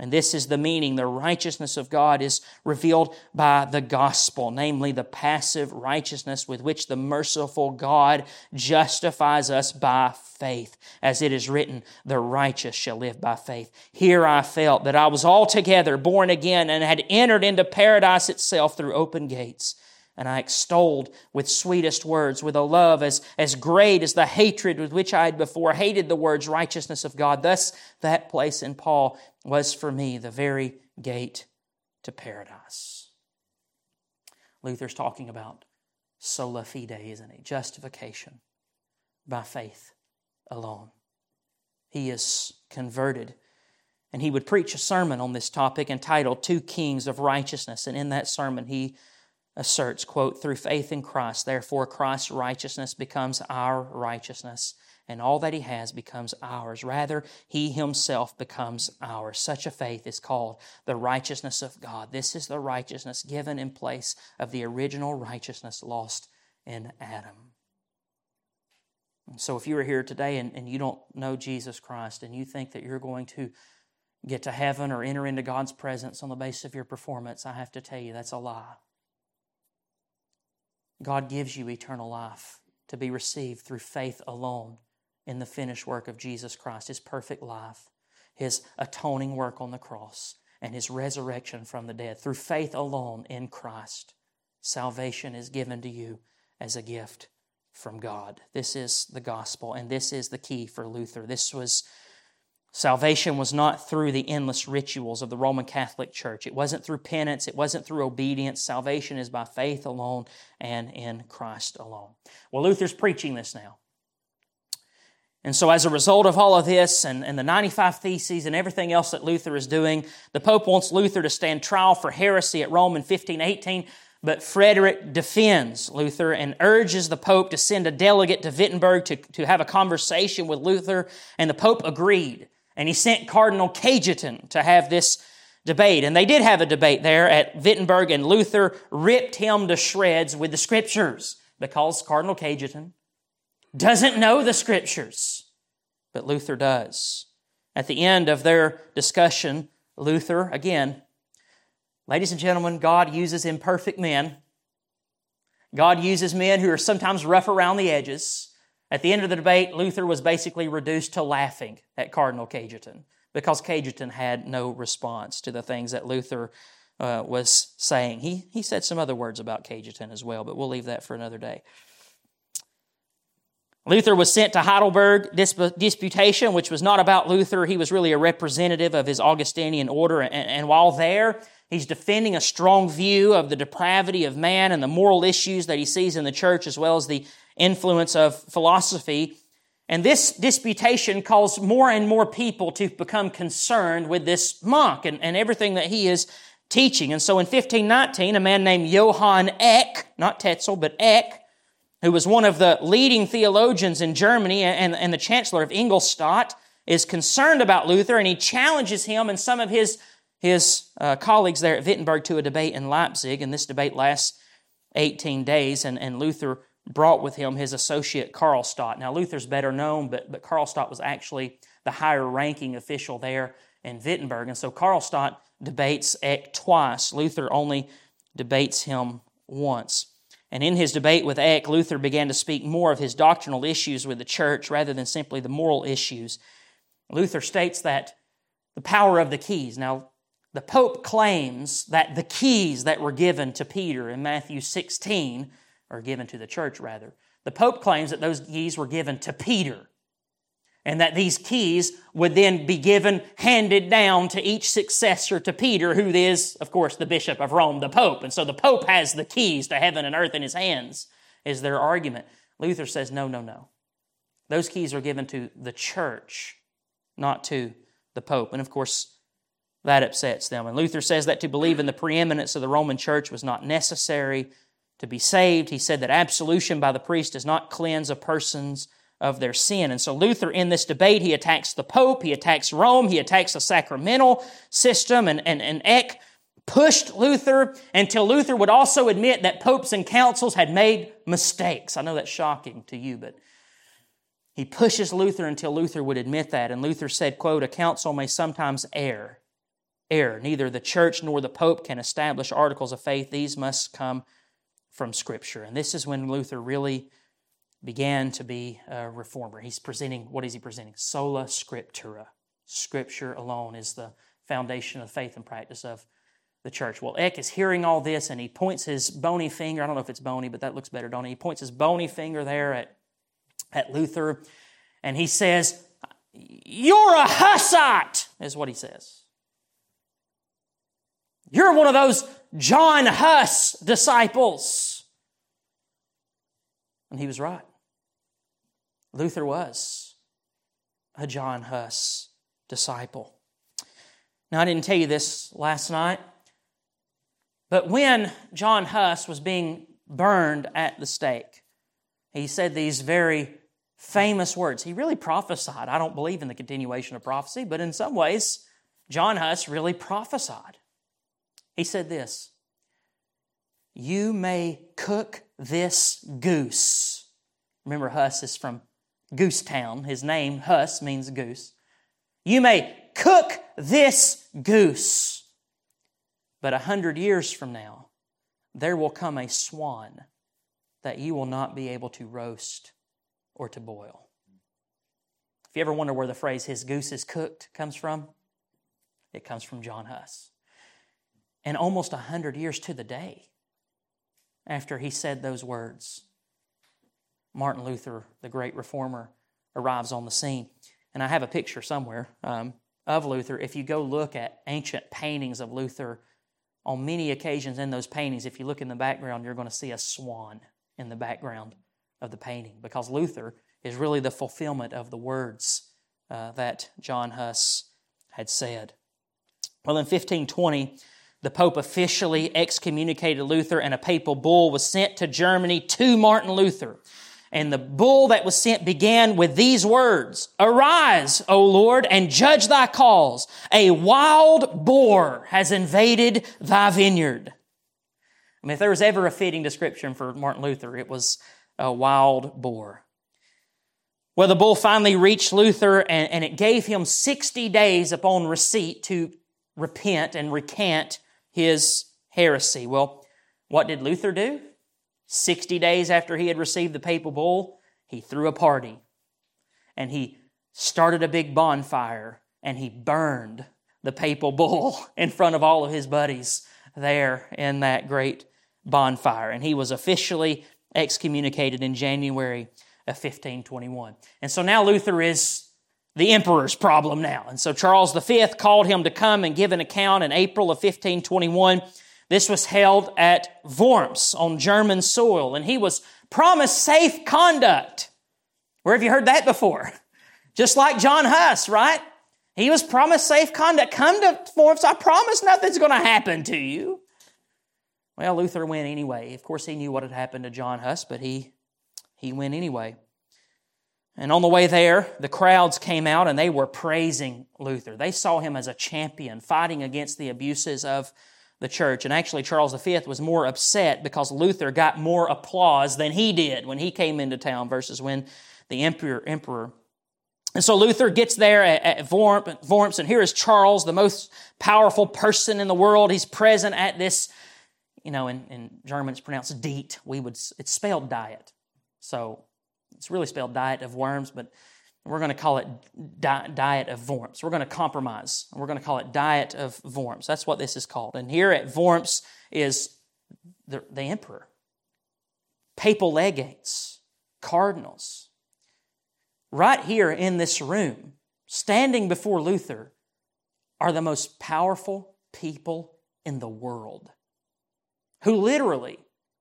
S1: And this is the meaning. The righteousness of God is revealed by the gospel, namely the passive righteousness with which the merciful God justifies us by faith. As it is written, the righteous shall live by faith. Here I felt that I was altogether born again and had entered into paradise itself through open gates and I extolled with sweetest words, with a love as, as great as the hatred with which I had before hated the words righteousness of God. Thus, that place in Paul was for me the very gate to paradise. Luther's talking about sola fide, isn't he? Justification by faith alone. He is converted. And he would preach a sermon on this topic entitled Two Kinds of Righteousness. And in that sermon, he asserts, quote, through faith in Christ, therefore Christ's righteousness becomes our righteousness, and all that he has becomes ours. Rather, he himself becomes ours. Such a faith is called the righteousness of God. This is the righteousness given in place of the original righteousness lost in Adam. so, if you are here today and, and you don't know Jesus Christ and you think that you're going to get to heaven or enter into God's presence on the basis of your performance, I have to tell you that's a lie. God gives you eternal life to be received through faith alone in the finished work of Jesus Christ, His perfect life, His atoning work on the cross, and His resurrection from the dead. Through faith alone in Christ, salvation is given to you as a gift from God. This is the gospel, and this is the key for Luther. This was Salvation was not through the endless rituals of the Roman Catholic Church. It wasn't through penance. It wasn't through obedience. Salvation is by faith alone and in Christ alone. Well, Luther's preaching this now. And so, as a result of all of this and, and the 95 Theses and everything else that Luther is doing, the Pope wants Luther to stand trial for heresy at Rome in 1518. But Frederick defends Luther and urges the Pope to send a delegate to Wittenberg to, to have a conversation with Luther. And the Pope agreed. And he sent Cardinal Cajetan to have this debate. And they did have a debate there at Wittenberg, and Luther ripped him to shreds with the scriptures because Cardinal Cajetan doesn't know the scriptures, but Luther does. At the end of their discussion, Luther, again, ladies and gentlemen, God uses imperfect men. God uses men who are sometimes rough around the edges. At the end of the debate, Luther was basically reduced to laughing at Cardinal Cajetan because Cajetan had no response to the things that Luther uh, was saying. He, he said some other words about Cajetan as well, but we'll leave that for another day. Luther was sent to Heidelberg Disputation, which was not about Luther. He was really a representative of his Augustinian order. And, and while there, he's defending a strong view of the depravity of man and the moral issues that he sees in the church, as well as the influence of philosophy. And this disputation caused more and more people to become concerned with this monk and, and everything that he is teaching. And so in 1519, a man named Johann Eck, not Tetzel, but Eck, who was one of the leading theologians in Germany and, and the chancellor of Ingolstadt, is concerned about Luther and he challenges him and some of his, his uh, colleagues there at Wittenberg to a debate in Leipzig. And this debate lasts 18 days, and, and Luther brought with him his associate Karlstadt. Now, Luther's better known, but, but Karlstadt was actually the higher ranking official there in Wittenberg. And so Karlstadt debates Eck twice. Luther only debates him once. And in his debate with Eck, Luther began to speak more of his doctrinal issues with the church rather than simply the moral issues. Luther states that the power of the keys. Now, the Pope claims that the keys that were given to Peter in Matthew 16 are given to the church, rather. The Pope claims that those keys were given to Peter and that these keys would then be given, handed down to each successor to Peter, who is, of course, the Bishop of Rome, the Pope. And so the Pope has the keys to heaven and earth in his hands, is their argument. Luther says, no, no, no. Those keys are given to the church, not to the Pope. And of course, that upsets them. And Luther says that to believe in the preeminence of the Roman church was not necessary to be saved. He said that absolution by the priest does not cleanse a person's of their sin. And so Luther, in this debate, he attacks the Pope, he attacks Rome, he attacks the sacramental system, and, and, and Eck pushed Luther until Luther would also admit that popes and councils had made mistakes. I know that's shocking to you, but he pushes Luther until Luther would admit that. And Luther said, quote, a council may sometimes err. Err. Neither the church nor the pope can establish articles of faith. These must come from Scripture. And this is when Luther really began to be a reformer. He's presenting, what is he presenting? Sola Scriptura. Scripture alone is the foundation of faith and practice of the church. Well, Eck is hearing all this and he points his bony finger, I don't know if it's bony, but that looks better, don't he? He points his bony finger there at, at Luther and he says, You're a Hussite, is what he says. You're one of those John Huss disciples. And he was right. Luther was a John Huss disciple. Now, I didn't tell you this last night, but when John Huss was being burned at the stake, he said these very famous words. He really prophesied. I don't believe in the continuation of prophecy, but in some ways, John Huss really prophesied. He said this You may cook this goose. Remember, Huss is from Goose Town. His name, Huss, means goose. You may cook this goose, but a hundred years from now, there will come a swan that you will not be able to roast or to boil. If you ever wonder where the phrase his goose is cooked comes from, it comes from John Huss. And almost a hundred years to the day after he said those words, Martin Luther, the great reformer, arrives on the scene. And I have a picture somewhere um, of Luther. If you go look at ancient paintings of Luther, on many occasions in those paintings, if you look in the background, you're going to see a swan in the background of the painting because Luther is really the fulfillment of the words uh, that John Huss had said. Well, in 1520, the Pope officially excommunicated Luther, and a papal bull was sent to Germany to Martin Luther. And the bull that was sent began with these words, Arise, O Lord, and judge thy cause. A wild boar has invaded thy vineyard. I mean, if there was ever a fitting description for Martin Luther, it was a wild boar. Well, the bull finally reached Luther and, and it gave him 60 days upon receipt to repent and recant his heresy. Well, what did Luther do? 60 days after he had received the papal bull, he threw a party and he started a big bonfire and he burned the papal bull in front of all of his buddies there in that great bonfire. And he was officially excommunicated in January of 1521. And so now Luther is the emperor's problem now. And so Charles V called him to come and give an account in April of 1521 this was held at Worms on German soil, and he was promised safe conduct. Where have you heard that before? Just like John Huss, right? He was promised safe conduct. Come to Worms, I promise nothing's going to happen to you. Well, Luther went anyway. Of course, he knew what had happened to John Huss, but he he went anyway. And on the way there, the crowds came out and they were praising Luther. They saw him as a champion fighting against the abuses of the church. And actually, Charles V was more upset because Luther got more applause than he did when he came into town versus when the emperor, emperor and so Luther gets there at, at Worms, and here is Charles, the most powerful person in the world. He's present at this, you know, in, in German it's pronounced Diet. We would, it's spelled diet. So it's really spelled diet of worms, but we're going to call it di- diet of Worms. We're going to compromise. And we're going to call it diet of Worms. That's what this is called. And here at Worms is the, the emperor, papal legates, cardinals, right here in this room, standing before Luther, are the most powerful people in the world who literally,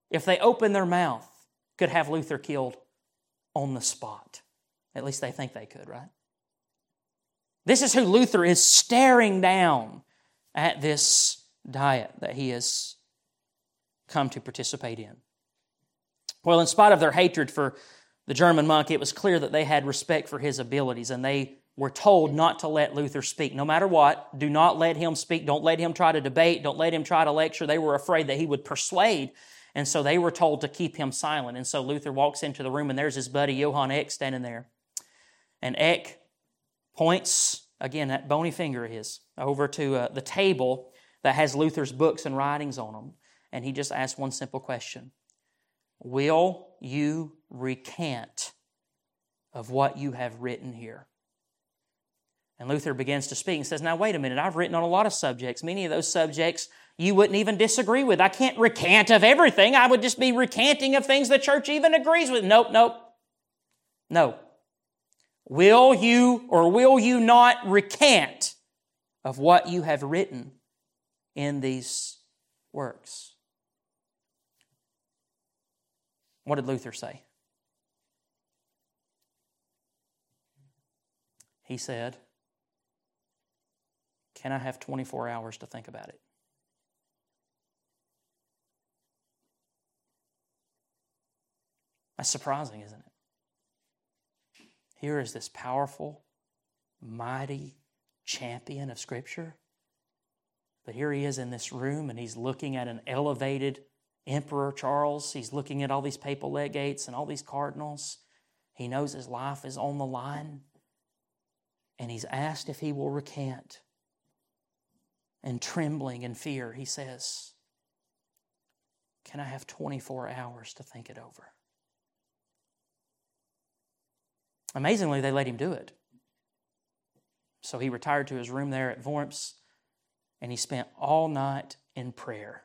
S1: if they open their mouth, could have Luther killed on the spot. At least they think they could, right? This is who Luther is staring down at this diet that he has come to participate in. Well, in spite of their hatred for the German monk, it was clear that they had respect for his abilities and they were told not to let Luther speak. No matter what, do not let him speak. Don't let him try to debate. Don't let him try to lecture. They were afraid that he would persuade. And so they were told to keep him silent. And so Luther walks into the room and there's his buddy Johann Eck standing there. And Eck points, again, that bony finger of his, over to uh, the table that has Luther's books and writings on them. And he just asks one simple question Will you recant of what you have written here? And Luther begins to speak and says, Now, wait a minute, I've written on a lot of subjects. Many of those subjects you wouldn't even disagree with. I can't recant of everything. I would just be recanting of things the church even agrees with. Nope, nope. No. Will you or will you not recant of what you have written in these works? What did Luther say? He said, Can I have 24 hours to think about it? That's surprising, isn't it? Here is this powerful, mighty champion of Scripture. But here he is in this room and he's looking at an elevated Emperor Charles. He's looking at all these papal legates and all these cardinals. He knows his life is on the line. And he's asked if he will recant. And trembling in fear, he says, Can I have 24 hours to think it over? Amazingly, they let him do it. So he retired to his room there at Worms and he spent all night in prayer.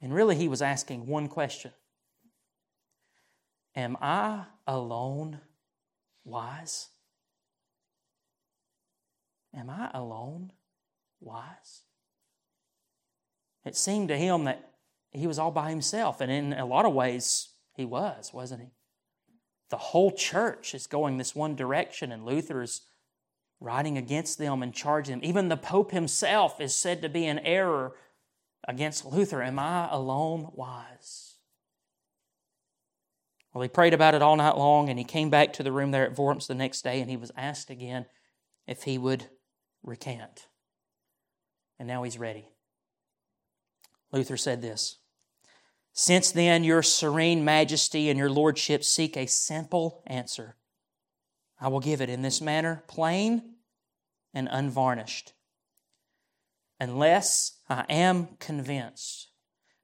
S1: And really, he was asking one question Am I alone wise? Am I alone wise? It seemed to him that he was all by himself, and in a lot of ways, he was, wasn't he? The whole church is going this one direction, and Luther is writing against them and charging them. Even the Pope himself is said to be in error against Luther. Am I alone wise? Well, he prayed about it all night long and he came back to the room there at Worms the next day and he was asked again if he would recant. And now he's ready. Luther said this Since then, your serene majesty and your lordship seek a simple answer. I will give it in this manner, plain and unvarnished unless I am convinced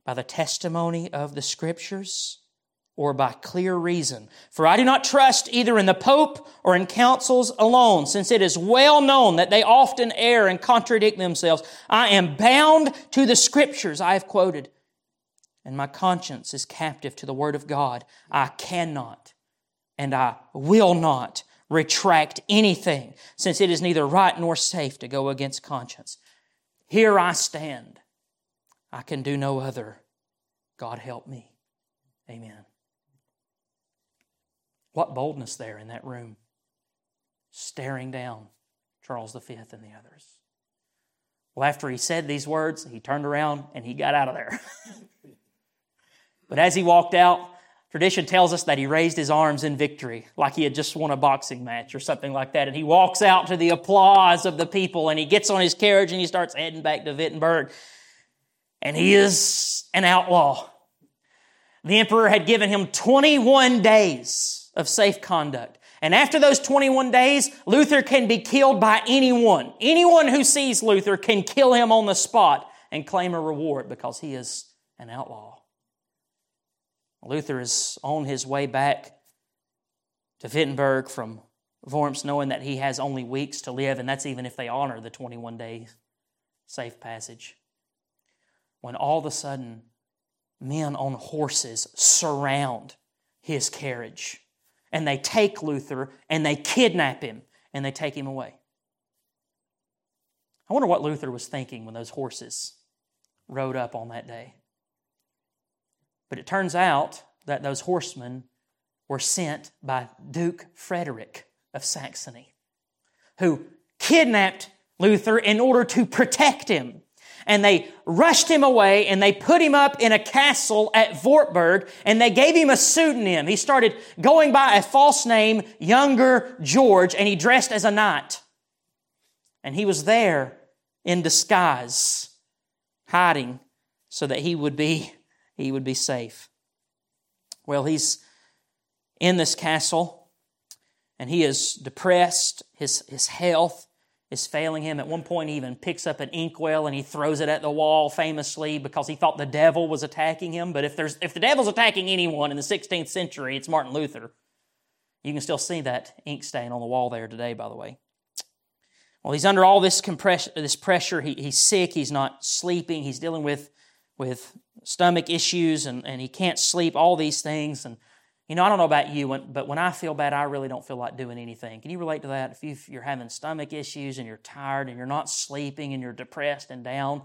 S1: by the testimony of the Scriptures or by clear reason. For I do not trust either in the Pope or in councils alone, since it is well known that they often err and contradict themselves. I am bound to the Scriptures I have quoted, and my conscience is captive to the Word of God. I cannot and I will not retract anything, since it is neither right nor safe to go against conscience. Here I stand. I can do no other. God help me. Amen. What boldness there in that room, staring down Charles V and the others. Well, after he said these words, he turned around and he got out of there. but as he walked out, Tradition tells us that he raised his arms in victory, like he had just won a boxing match or something like that. And he walks out to the applause of the people and he gets on his carriage and he starts heading back to Wittenberg. And he is an outlaw. The emperor had given him 21 days of safe conduct. And after those 21 days, Luther can be killed by anyone. Anyone who sees Luther can kill him on the spot and claim a reward because he is an outlaw. Luther is on his way back to Wittenberg from Worms, knowing that he has only weeks to live, and that's even if they honor the 21 day safe passage. When all of a sudden, men on horses surround his carriage, and they take Luther and they kidnap him and they take him away. I wonder what Luther was thinking when those horses rode up on that day. But it turns out that those horsemen were sent by Duke Frederick of Saxony, who kidnapped Luther in order to protect him. And they rushed him away and they put him up in a castle at Wartburg and they gave him a pseudonym. He started going by a false name, Junker George, and he dressed as a knight. And he was there in disguise, hiding so that he would be he would be safe. Well, he's in this castle and he is depressed. His, his health is failing him. At one point, he even picks up an inkwell and he throws it at the wall famously because he thought the devil was attacking him. But if, there's, if the devil's attacking anyone in the 16th century, it's Martin Luther. You can still see that ink stain on the wall there today, by the way. Well, he's under all this, compress- this pressure. He, he's sick. He's not sleeping. He's dealing with, with stomach issues and, and he can't sleep, all these things. And, you know, I don't know about you, but when I feel bad, I really don't feel like doing anything. Can you relate to that? If, you, if you're having stomach issues and you're tired and you're not sleeping and you're depressed and down,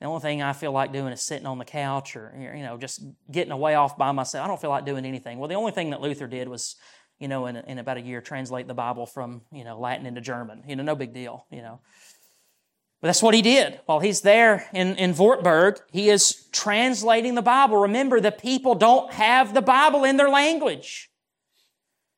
S1: the only thing I feel like doing is sitting on the couch or, you know, just getting away off by myself. I don't feel like doing anything. Well, the only thing that Luther did was, you know, in, in about a year, translate the Bible from, you know, Latin into German. You know, no big deal, you know. But that's what he did. While he's there in, in Wartburg, he is translating the Bible. Remember, the people don't have the Bible in their language.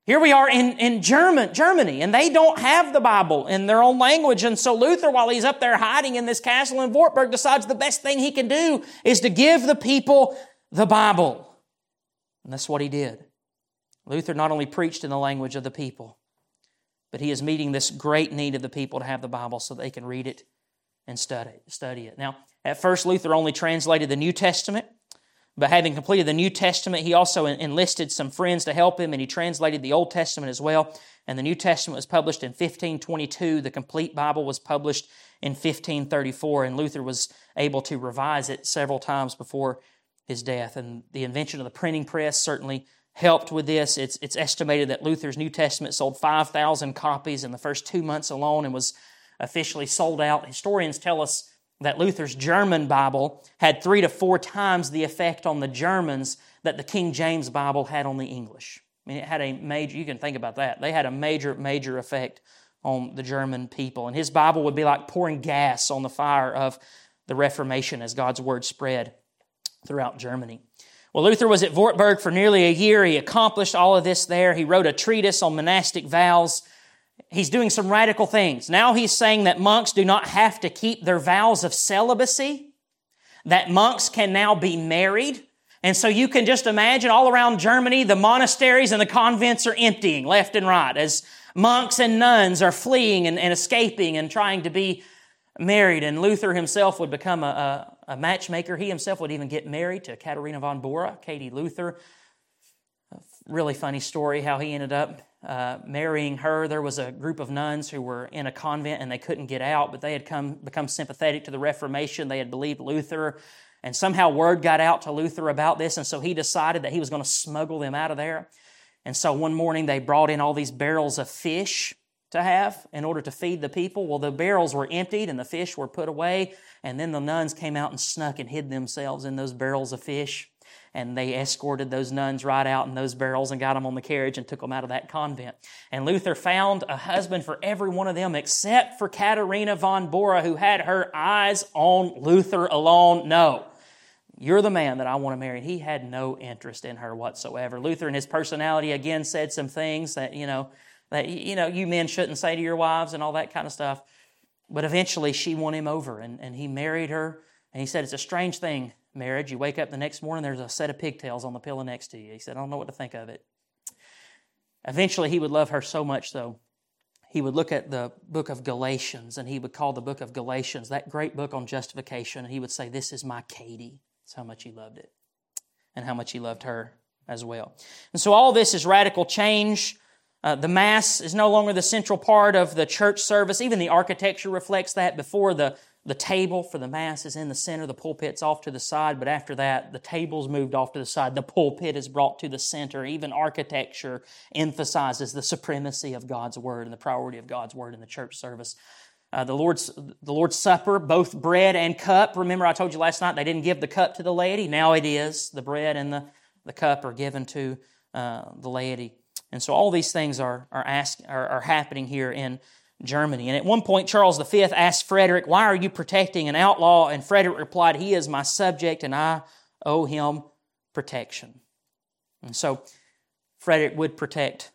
S1: Here we are in, in German, Germany, and they don't have the Bible in their own language. And so Luther, while he's up there hiding in this castle in Wartburg, decides the best thing he can do is to give the people the Bible. And that's what he did. Luther not only preached in the language of the people, but he is meeting this great need of the people to have the Bible so they can read it and study, study it. Now, at first, Luther only translated the New Testament, but having completed the New Testament, he also enlisted some friends to help him, and he translated the Old Testament as well. And the New Testament was published in 1522. The complete Bible was published in 1534, and Luther was able to revise it several times before his death. And the invention of the printing press certainly helped with this. It's, it's estimated that Luther's New Testament sold 5,000 copies in the first two months alone and was officially sold out. Historians tell us that Luther's German Bible had three to four times the effect on the Germans that the King James Bible had on the English. I mean, it had a major, you can think about that. They had a major, major effect on the German people. And his Bible would be like pouring gas on the fire of the Reformation as God's word spread throughout Germany. Well, Luther was at Wartburg for nearly a year. He accomplished all of this there. He wrote a treatise on monastic vows he's doing some radical things. Now he's saying that monks do not have to keep their vows of celibacy, that monks can now be married. And so you can just imagine all around Germany, the monasteries and the convents are emptying left and right as monks and nuns are fleeing and, and escaping and trying to be married. And Luther himself would become a, a, a matchmaker. He himself would even get married to Katharina von Bora, Katie Luther. Really funny story how he ended up uh, marrying her. There was a group of nuns who were in a convent and they couldn't get out, but they had come become sympathetic to the Reformation. They had believed Luther, and somehow word got out to Luther about this, and so he decided that he was going to smuggle them out of there. And so one morning they brought in all these barrels of fish to have in order to feed the people. Well, the barrels were emptied and the fish were put away, and then the nuns came out and snuck and hid themselves in those barrels of fish and they escorted those nuns right out in those barrels and got them on the carriage and took them out of that convent. And Luther found a husband for every one of them except for Katharina von Bora, who had her eyes on Luther alone. No. You're the man that I want to marry. He had no interest in her whatsoever. Luther, in his personality, again said some things that, you know, that, you know, you men shouldn't say to your wives and all that kind of stuff. But eventually she won him over and, and he married her. And he said, It's a strange thing, marriage. You wake up the next morning, there's a set of pigtails on the pillow next to you. He said, I don't know what to think of it. Eventually he would love her so much, though, he would look at the book of Galatians and he would call the book of Galatians, that great book on justification, and he would say, This is my Katie. That's how much he loved it and how much he loved her as well. And so all this is radical change. Uh, the Mass is no longer the central part of the church service. Even the architecture reflects that. Before the, the table for the Mass is in the center, the pulpit's off to the side, but after that, the table's moved off to the side. The pulpit is brought to the center. Even architecture emphasizes the supremacy of God's Word and the priority of God's Word in the church service. Uh, the Lord's the Lord's Supper, both bread and cup. Remember, I told you last night they didn't give the cup to the laity. Now it is the bread and the, the cup are given to uh, the laity. And so all these things are, are, ask, are, are happening here in Germany. And at one point, Charles V asked Frederick, Why are you protecting an outlaw? And Frederick replied, He is my subject and I owe him protection. And so Frederick would protect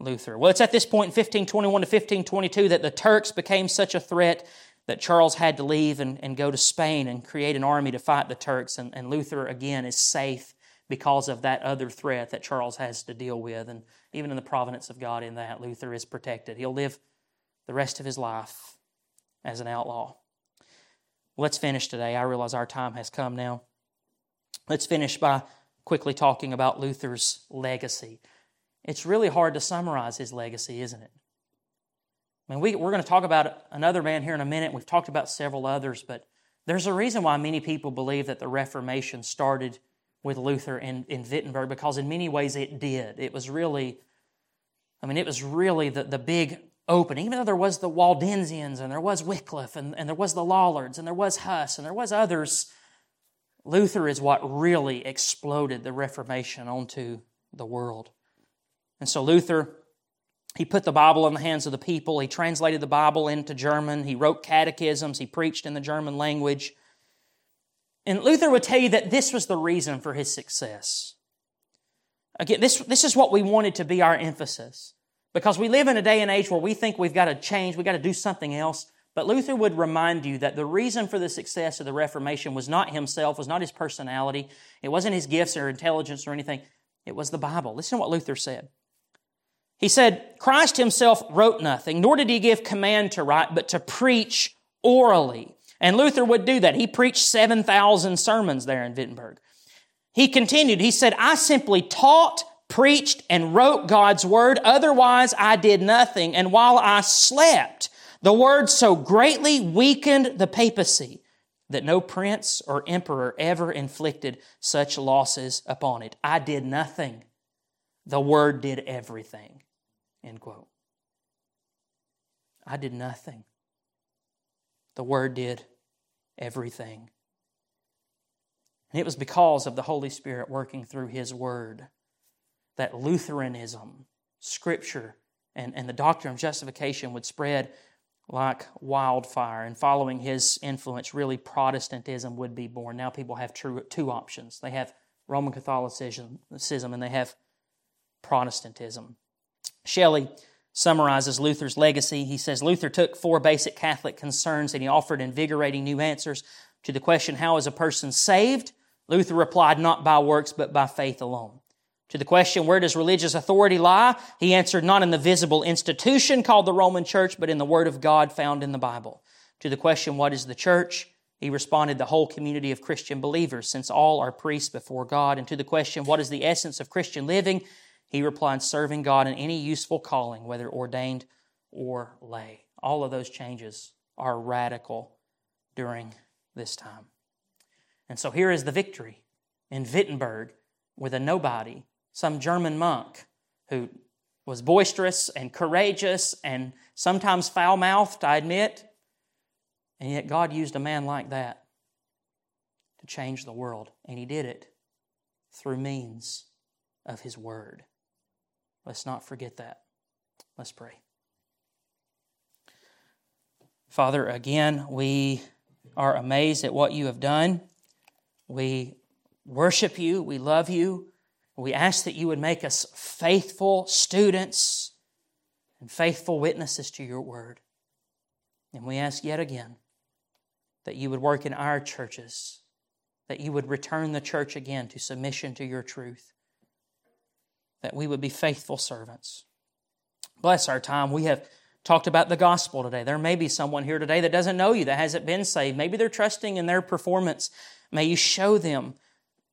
S1: Luther. Well, it's at this point in 1521 to 1522 that the Turks became such a threat that Charles had to leave and, and go to Spain and create an army to fight the Turks. And, and Luther, again, is safe because of that other threat that Charles has to deal with. And even in the providence of God in that, Luther is protected. He'll live the rest of his life as an outlaw. Let's finish today. I realize our time has come now. Let's finish by quickly talking about Luther's legacy. It's really hard to summarize his legacy, isn't it? I mean, we, we're going to talk about another man here in a minute. We've talked about several others, but there's a reason why many people believe that the Reformation started with Luther in, in Wittenberg because in many ways it did. It was really, I mean, it was really the, the big opening. Even though there was the Waldensians and there was Wycliffe and, and there was the Lollards and there was Huss and there was others, Luther is what really exploded the Reformation onto the world. And so Luther, he put the Bible in the hands of the people. He translated the Bible into German. He wrote catechisms. He preached in the German language. And Luther would tell you that this was the reason for his success. Again, this, this is what we wanted to be our emphasis. Because we live in a day and age where we think we've got to change, we've got to do something else. But Luther would remind you that the reason for the success of the Reformation was not himself, was not his personality, it wasn't his gifts or intelligence or anything. It was the Bible. Listen to what Luther said. He said, Christ himself wrote nothing, nor did he give command to write, but to preach orally and Luther would do that. He preached 7,000 sermons there in Wittenberg. He continued, he said, I simply taught, preached, and wrote God's word. Otherwise, I did nothing. And while I slept, the word so greatly weakened the papacy that no prince or emperor ever inflicted such losses upon it. I did nothing. The word did everything. End quote. I did nothing. The Word did everything. And it was because of the Holy Spirit working through His Word that Lutheranism, Scripture, and, and the doctrine of justification would spread like wildfire. And following his influence, really Protestantism would be born. Now people have two, two options they have Roman Catholicism and they have Protestantism. Shelley summarizes Luther's legacy. He says Luther took four basic Catholic concerns and he offered invigorating new answers to the question, How is a person saved? Luther replied, Not by works, but by faith alone. To the question, Where does religious authority lie? He answered, Not in the visible institution called the Roman Church, but in the Word of God found in the Bible. To the question, What is the church? He responded, The whole community of Christian believers, since all are priests before God. And to the question, What is the essence of Christian living? He replied, serving God in any useful calling, whether ordained or lay. All of those changes are radical during this time. And so here is the victory in Wittenberg with a nobody, some German monk who was boisterous and courageous and sometimes foul mouthed, I admit. And yet God used a man like that to change the world. And he did it through means of his word. Let's not forget that. Let's pray. Father, again, we are amazed at what you have done. We worship you. We love you. We ask that you would make us faithful students and faithful witnesses to your word. And we ask yet again that you would work in our churches, that you would return the church again to submission to your truth, that we would be faithful servants. Bless our time. We have talked about the gospel today. There may be someone here today that doesn't know you, that hasn't been saved. Maybe they're trusting in their performance. May you show them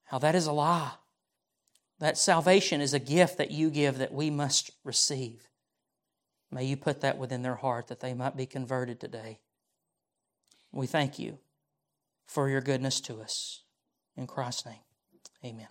S1: how that is a lie. That salvation is a gift that you give that we must receive. May you put that within their heart that they might be converted today. We thank you for your goodness to us. In Christ's name, amen.